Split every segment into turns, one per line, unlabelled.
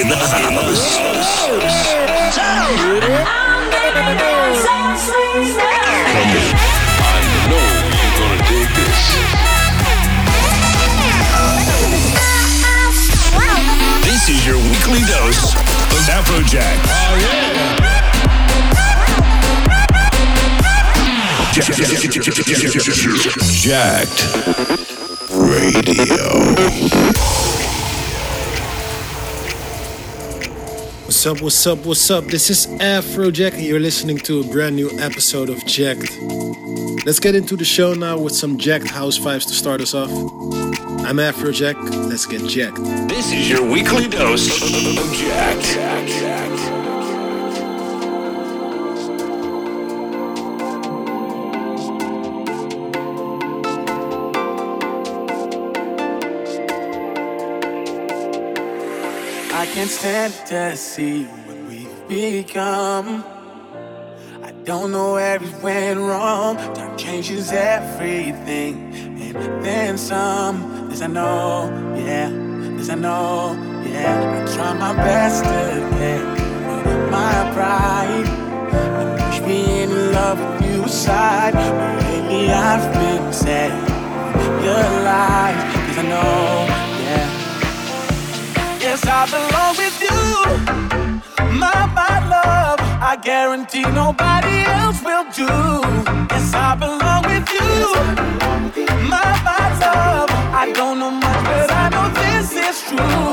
in the house. This is your weekly dose of Afrojack. Oh yeah. Jacked Radio.
What's up, what's up, what's up? This is Afrojack, and you're listening to a brand new episode of Jacked. Let's get into the show now with some Jacked house vibes to start us off. I'm Afrojack, let's get jacked.
This is your weekly dose of Jacked.
Can't stand to see what we've become. I don't know where it went wrong. Time changes everything, and then some. This I know, yeah. This I know, yeah. I try my best to get my pride. I wish being in love with you aside, but lately I've been sad. Your lies, cause I know, I belong with you. My, my love. I guarantee nobody else will do. Yes, I belong with you. My, my love. I don't know much, but I know this is true.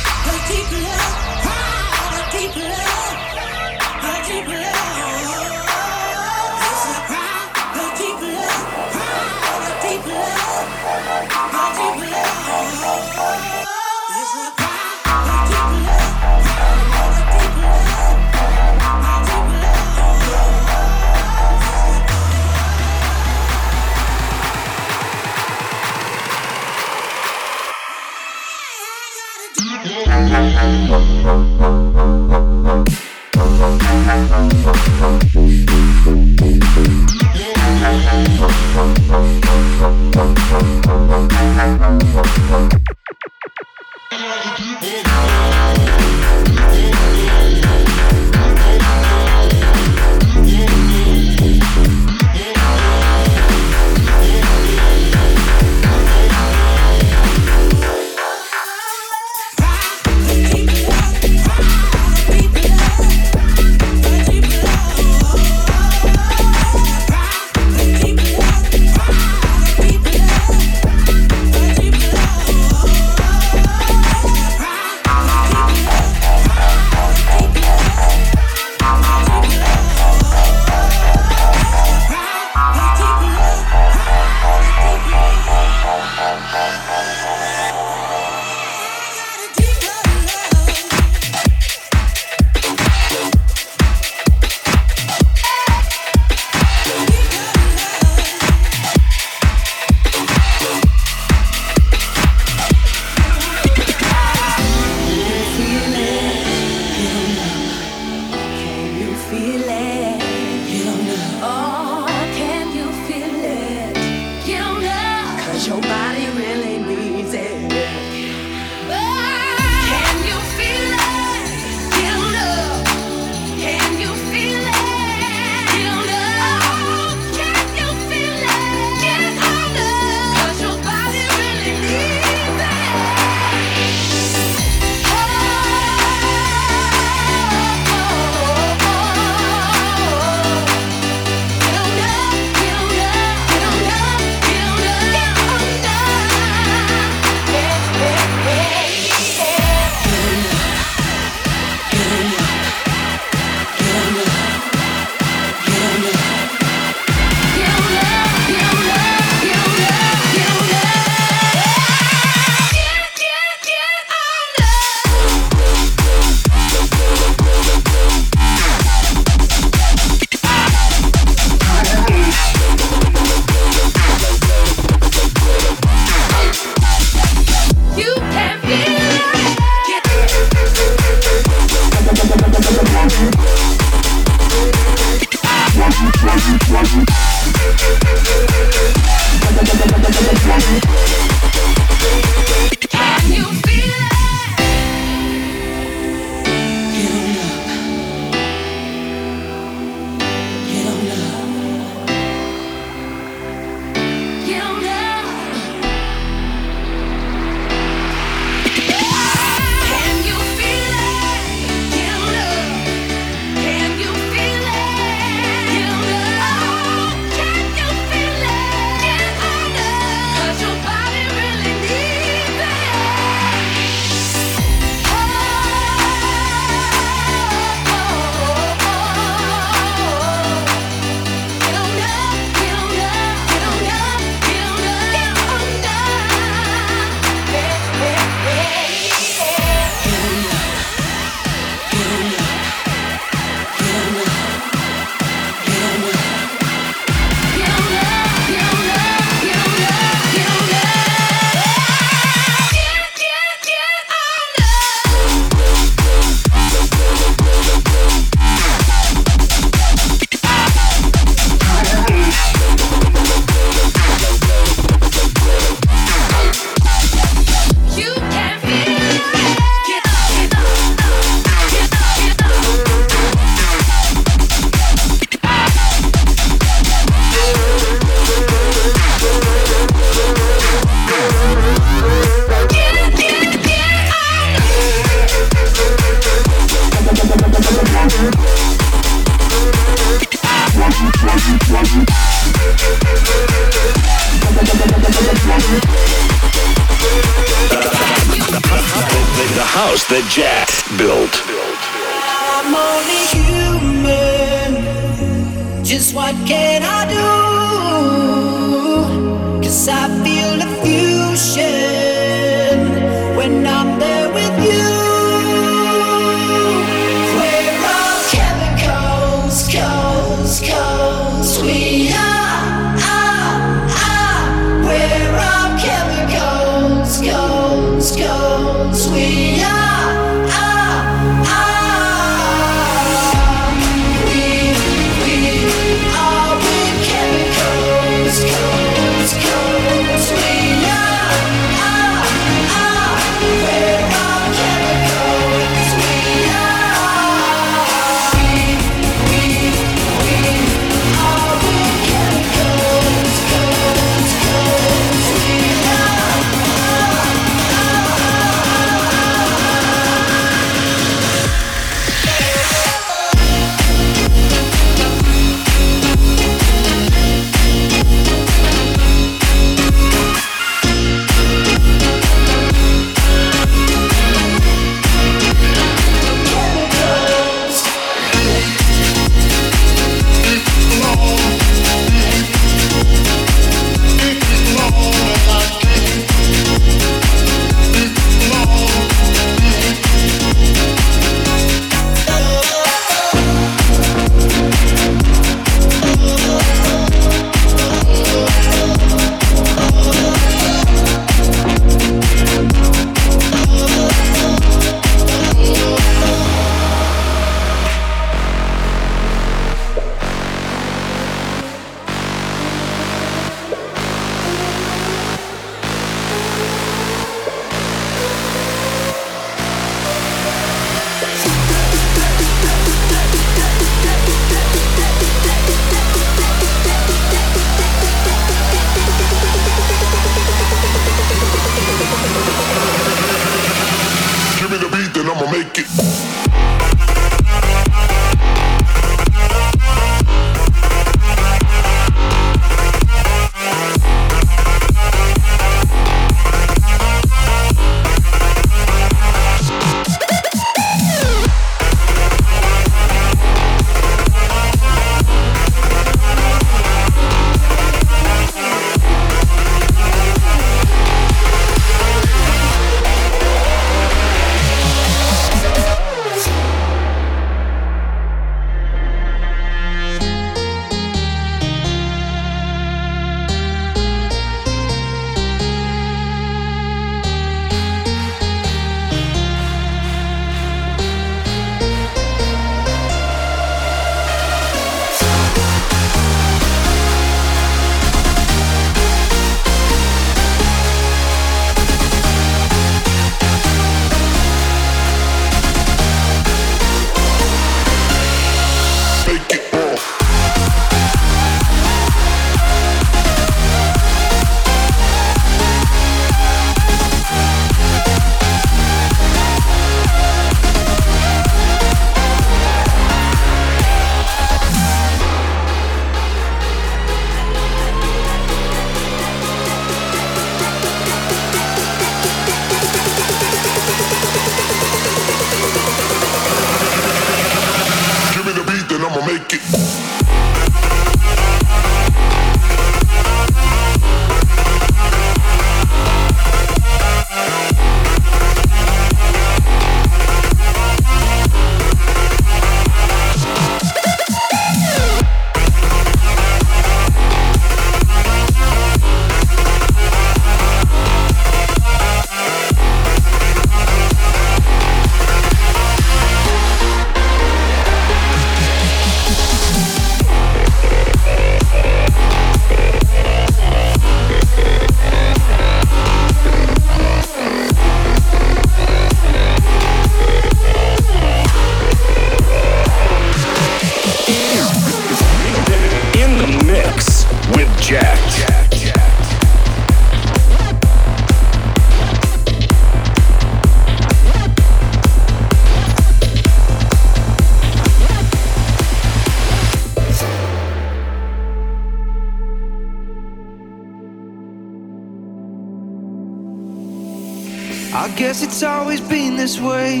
Guess it's always been this way.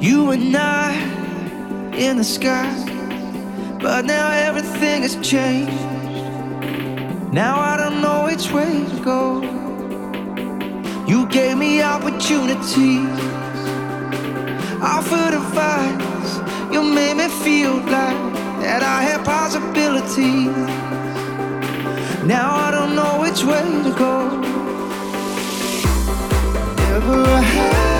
You and I in the sky, but now everything has changed. Now I don't know which way to go. You gave me opportunities, offered advice. You made me feel like that I had possibilities. Now I don't know which way to go. Never had.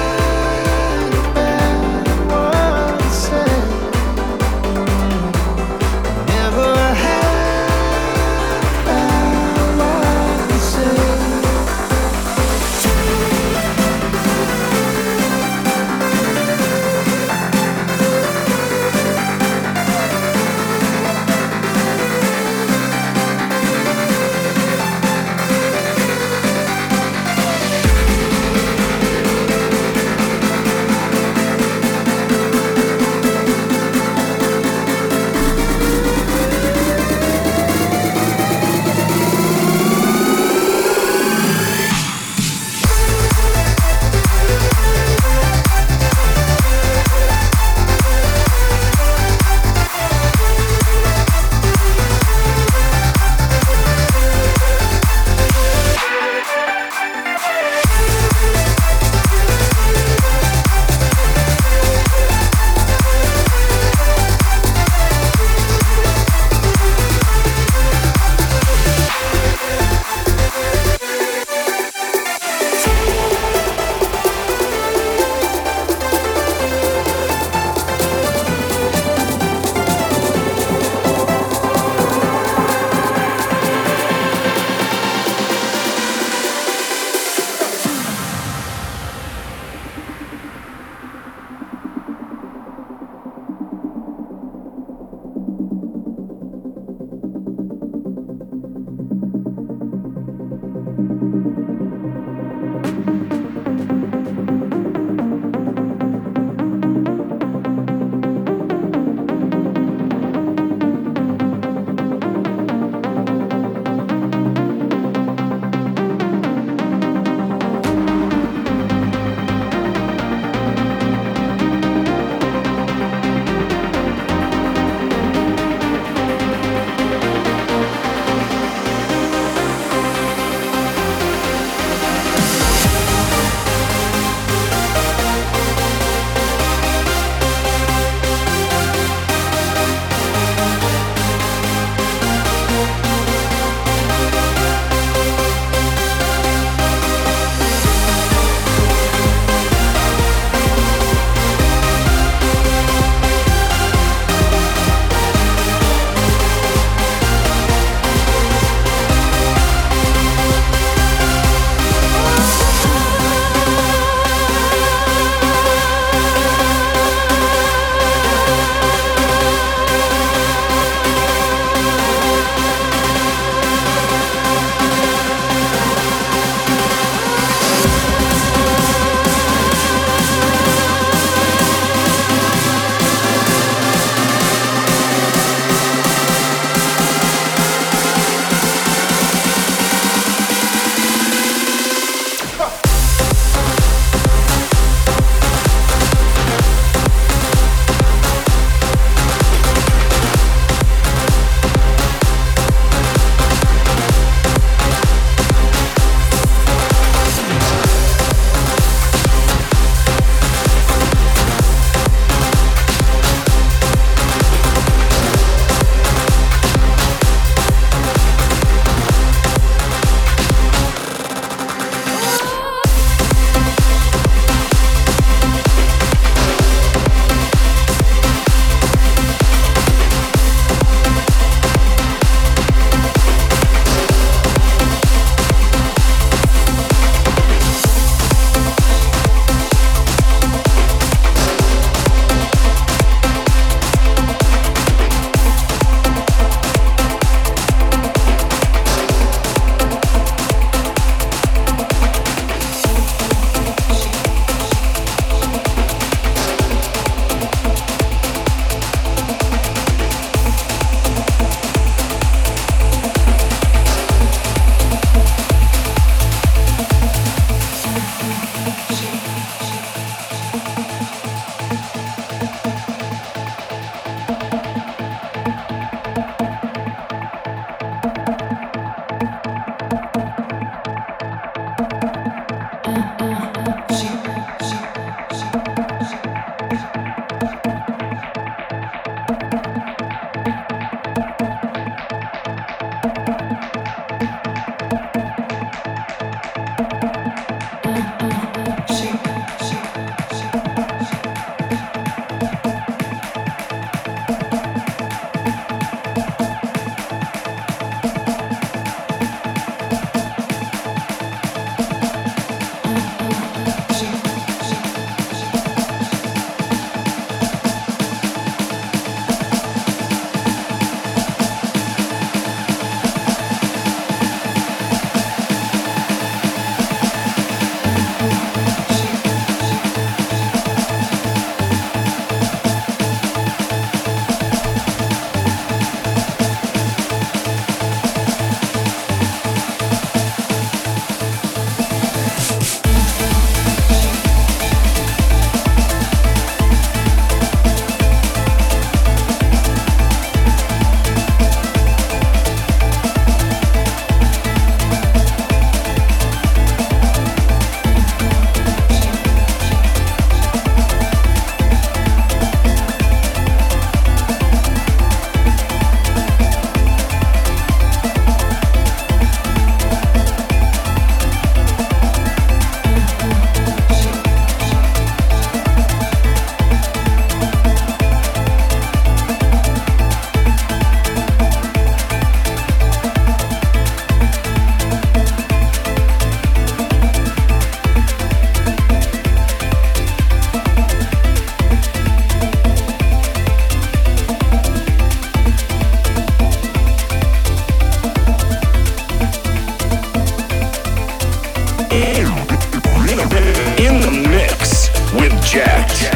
Project.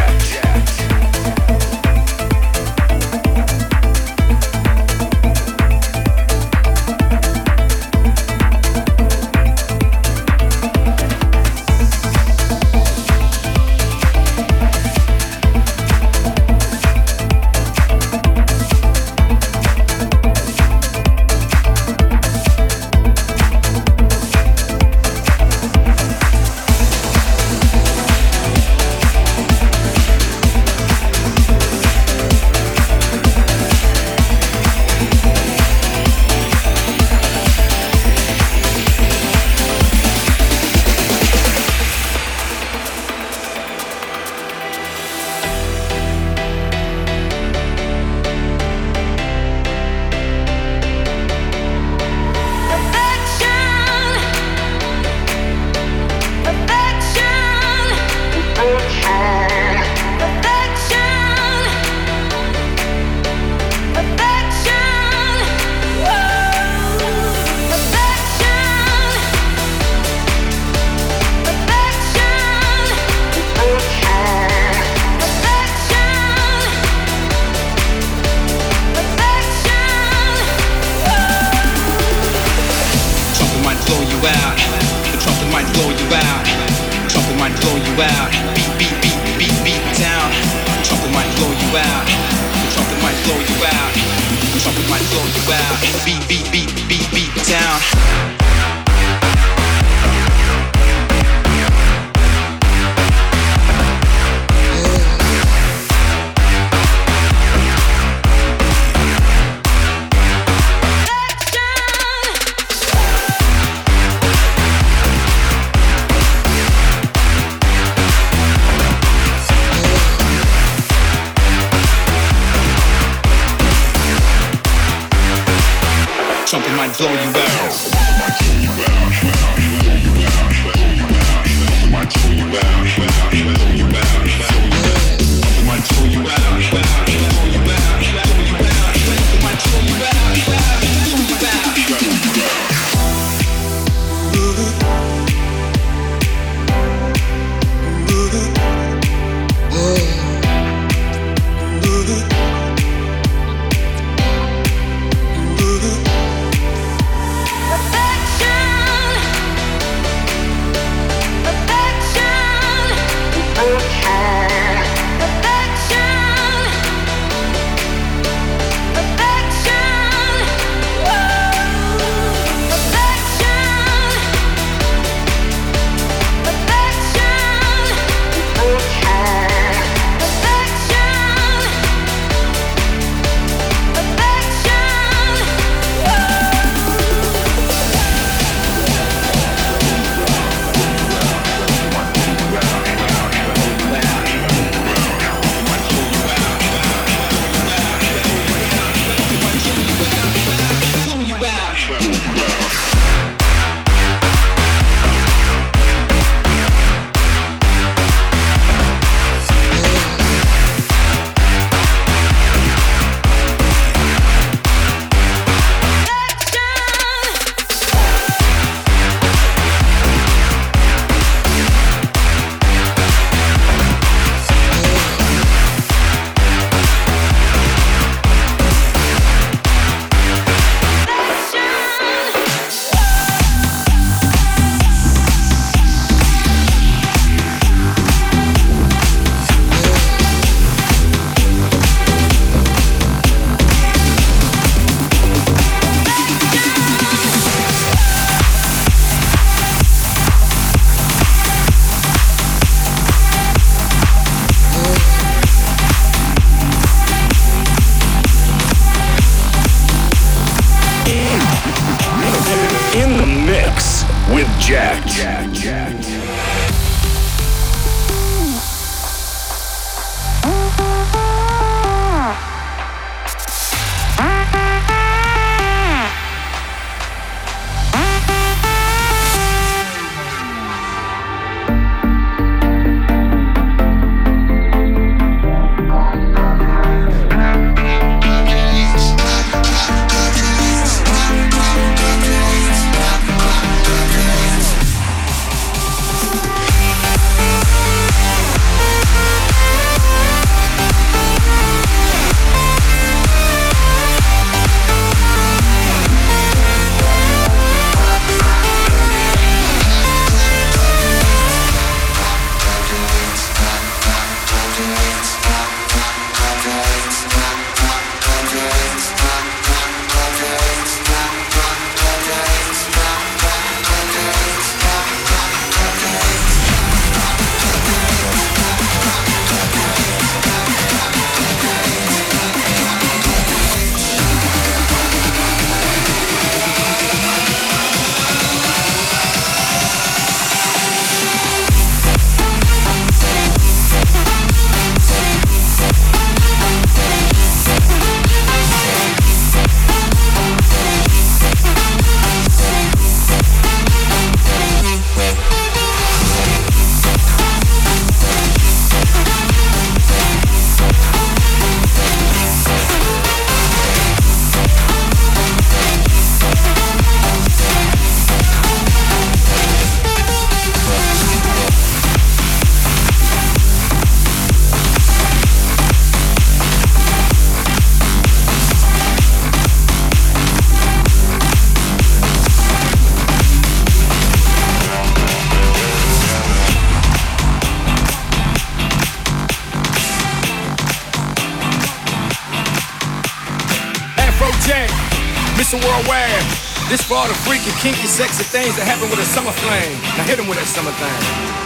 Kinky, sexy things that happen with a summer flame. Now hit him with that summer thing.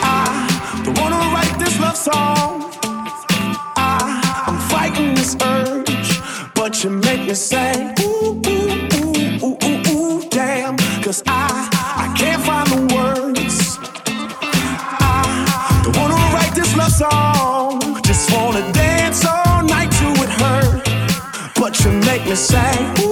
I don't wanna write this love song. I, I'm fighting this urge, but you make me say, ooh, ooh, ooh, ooh, ooh, ooh, damn. Cause I, I can't find the words. I don't wanna write this love song. Just wanna dance all night to it hurt. But you make me say, ooh,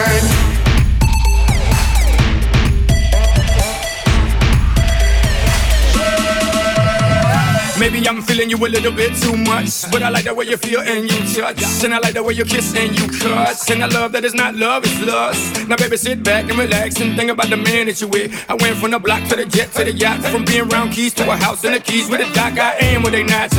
Feeling you a little bit too much. But I like the way you feel and you touch. And I like the way you kiss and you cuss. And I love that it's not love, it's lust. Now, baby, sit back and relax and think about the man that you with. I went from the block to the jet to the yacht. From being around keys to a house and the keys with a dock. I am what they not.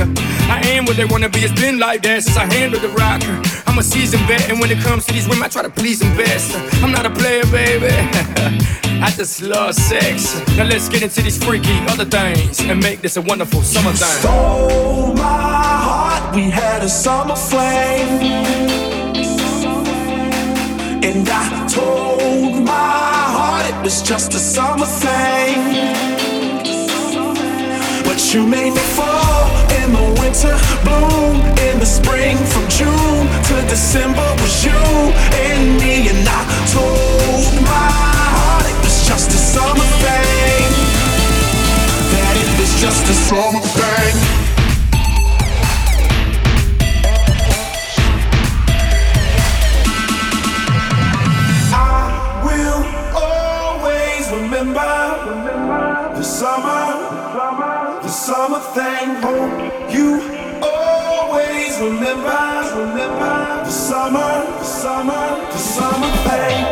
I am what they wanna be. It's been like that since I handled the rock. I'm a seasoned vet, and when it comes to these women, I try to please them best. I'm not a player, baby. I just love sex. Now let's get into these freaky other things and make this a wonderful summer thing.
Stole my heart, we had a summer flame. And I told my heart it was just a summer thing. But you made me fall in the winter, bloom in the spring, from June to December was you and me. And I told my just a summer thing. That it just a summer thing. I will always remember the summer, the summer thing. Hope you always remember, remember the summer, the summer, the summer thing.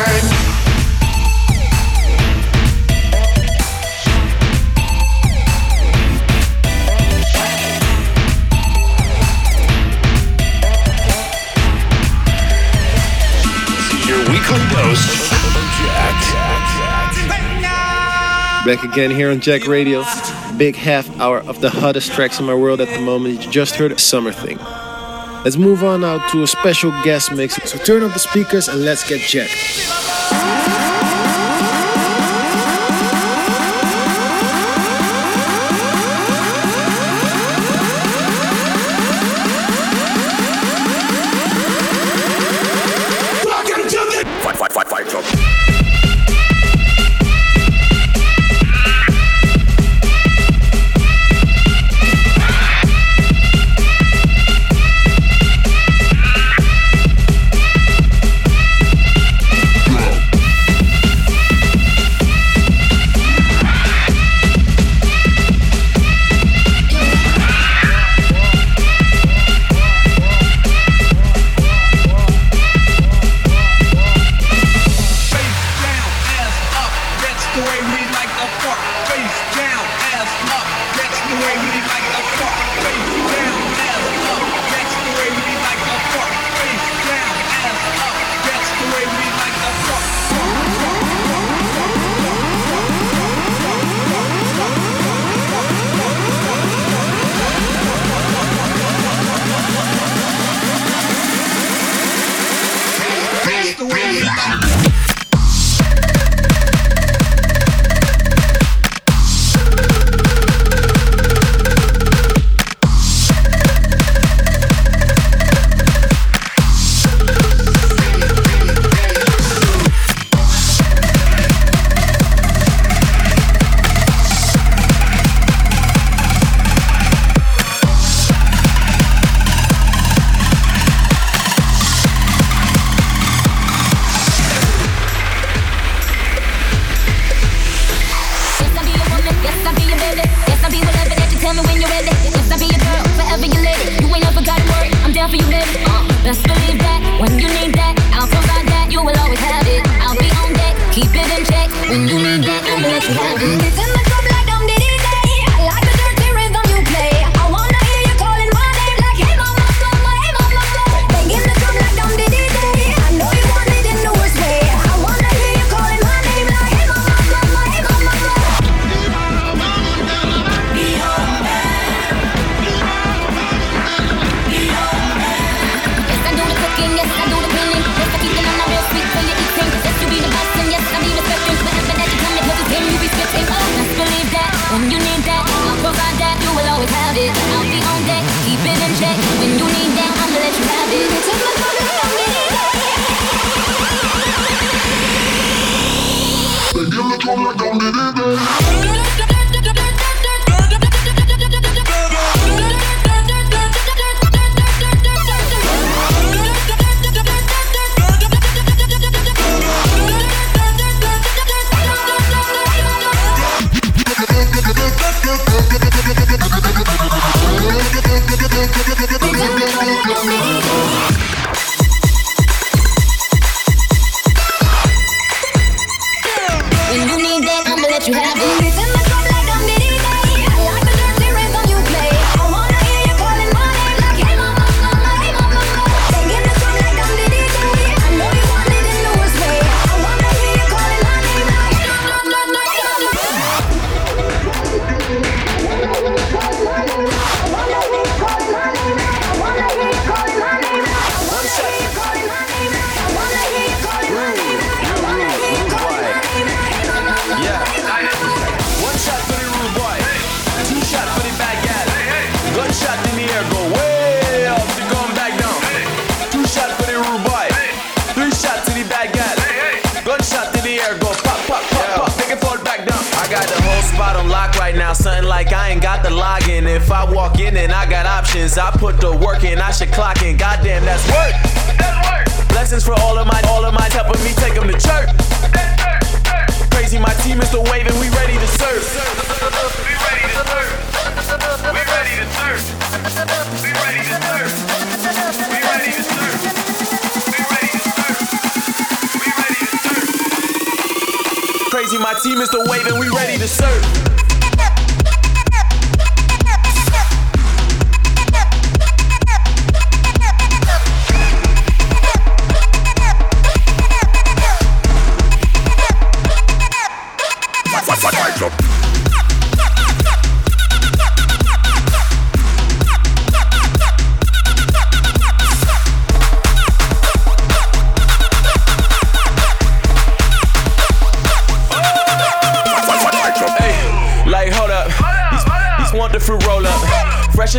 Back again here on Jacked Radio. Big half hour of the hottest tracks in my world at the moment. You just heard Summer Thing. Let's move on now to a special guest mix. So turn up the speakers and let's get jacked.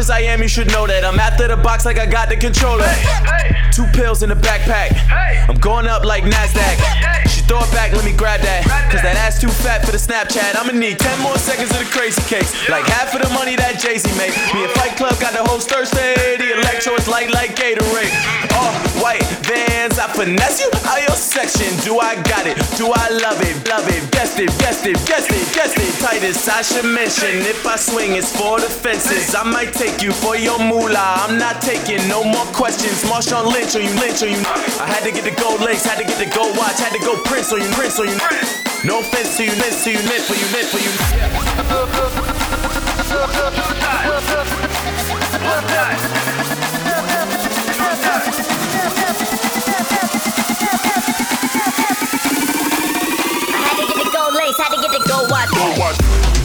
As I am, you should know that I'm after the box like I got the controller. Two pills in the backpack. I'm going up like Nasdaq. Throw it back, let me grab that. Cause that ass too fat for the Snapchat. I'ma need 10 more seconds of the crazy cakes. Like half of the money that Jay-Z made. Me and Fight Club got the whole Thursday. The electro is light like Gatorade. All white vans, I finesse you out your section. Do I got it? Do I love it? Love it. Best it, best it, best it, best it. Tightest I should mention. If I swing, it's for the fences. I might take you for your moolah. I'm not taking no more questions. Marshawn Lynch on you, Lynch on you. I had to get the gold legs, had to get the gold watch, had to go Prince on you, Prince on you. rinse. No offense to you, offense to you, knit for you, knit for you.
I had to get the gold lace, had to get the gold watch.
You're in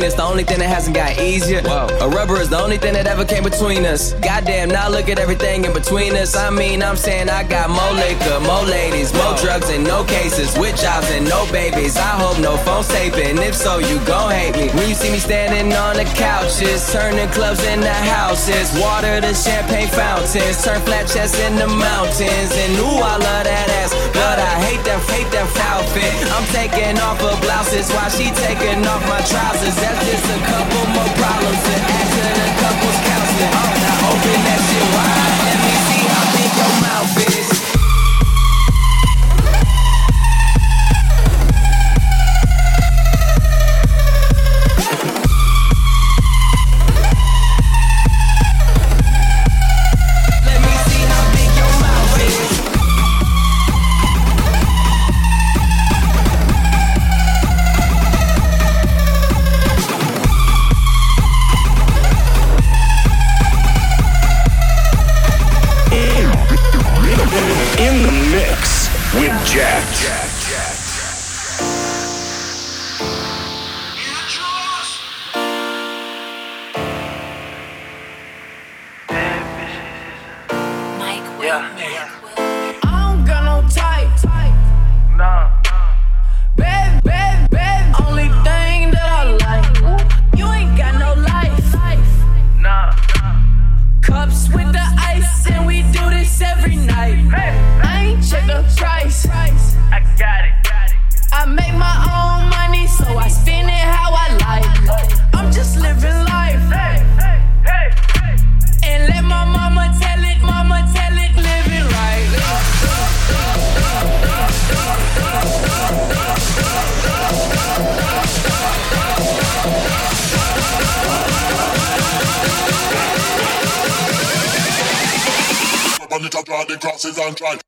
15, it's the only thing that hasn't got easier. Whoa. A rubber is the only thing that ever came between us. Goddamn, now look at everything in between us. I mean, I'm saying I got more liquor, more ladies, more drugs, and no cases. With jobs and no babies. I hope no phone taping. If so, you gon' hate me. When you see me standing on the couches, turning clubs into houses, water to champagne fountains, turn flat chests into mountains. And ooh, I love that ass, but I hate that, hate that outfit. I'm taking off her blouses while she taking off my trousers. Just a couple more problems add to the couples counseling. Oh, now open that shit wide. I'm trying.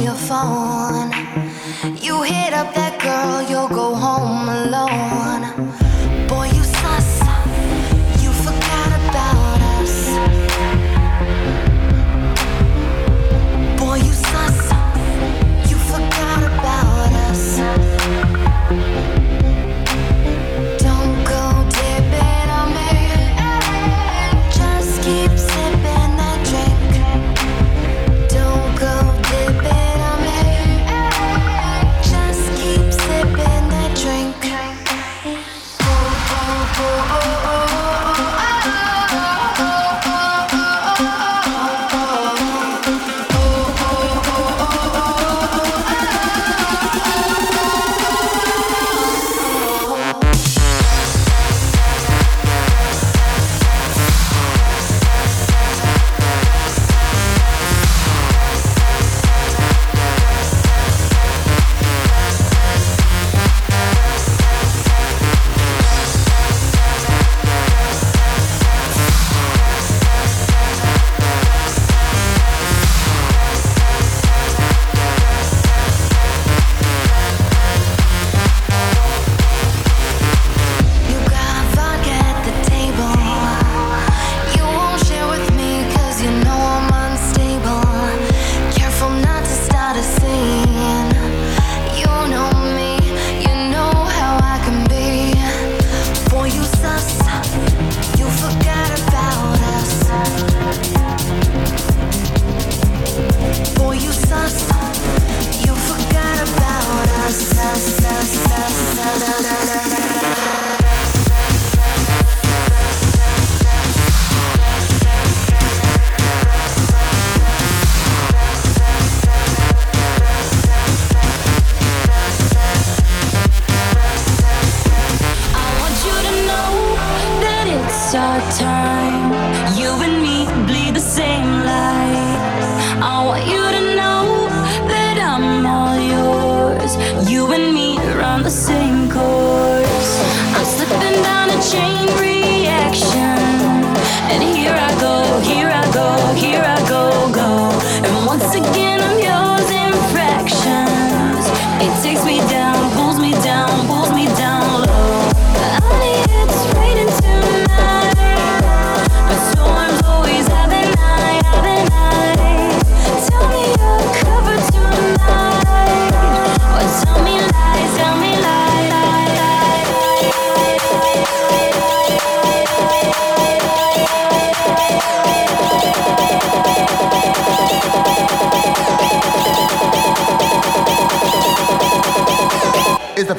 your
phone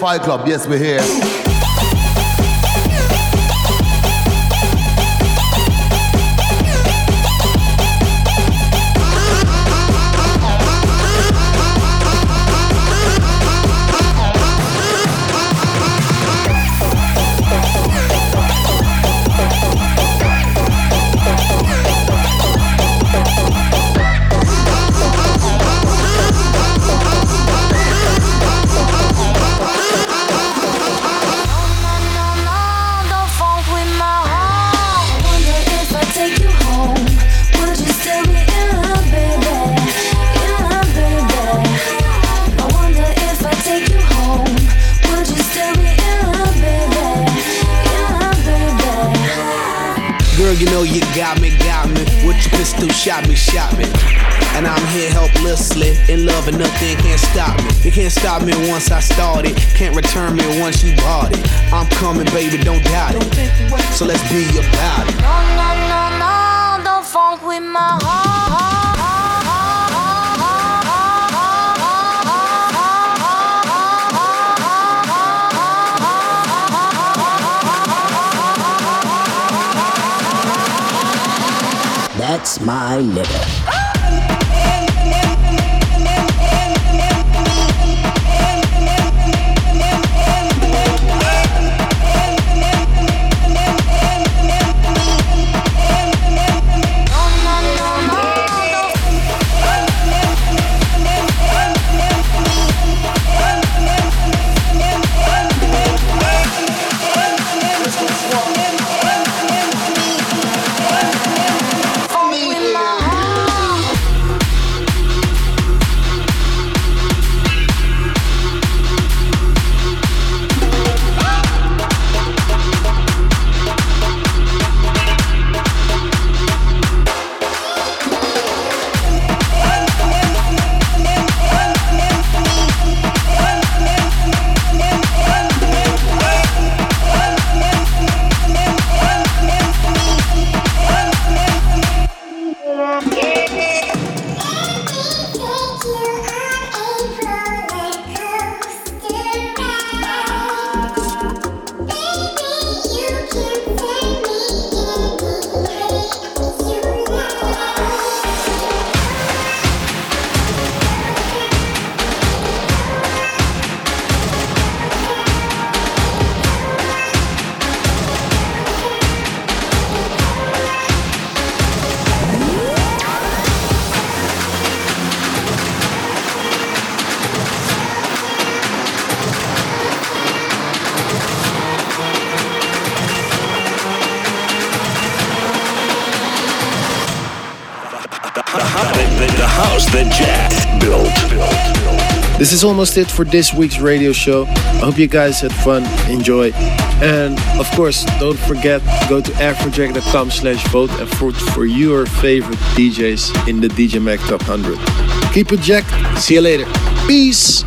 Fight Club, yes, we're here.
Can't stop me once I started. Can't return me once you bought it. I'm coming, baby, don't doubt it. So let's be about it.
No, no, no, no, don't funk with my heart.
That's my
liver. Is almost it for this week's radio show. I hope you guys had fun, enjoy, and of course, don't forget go to afrojack.com slash vote and vote for your favorite DJs in the DJ Mag Top 100. Keep it jacked. See you later. Peace.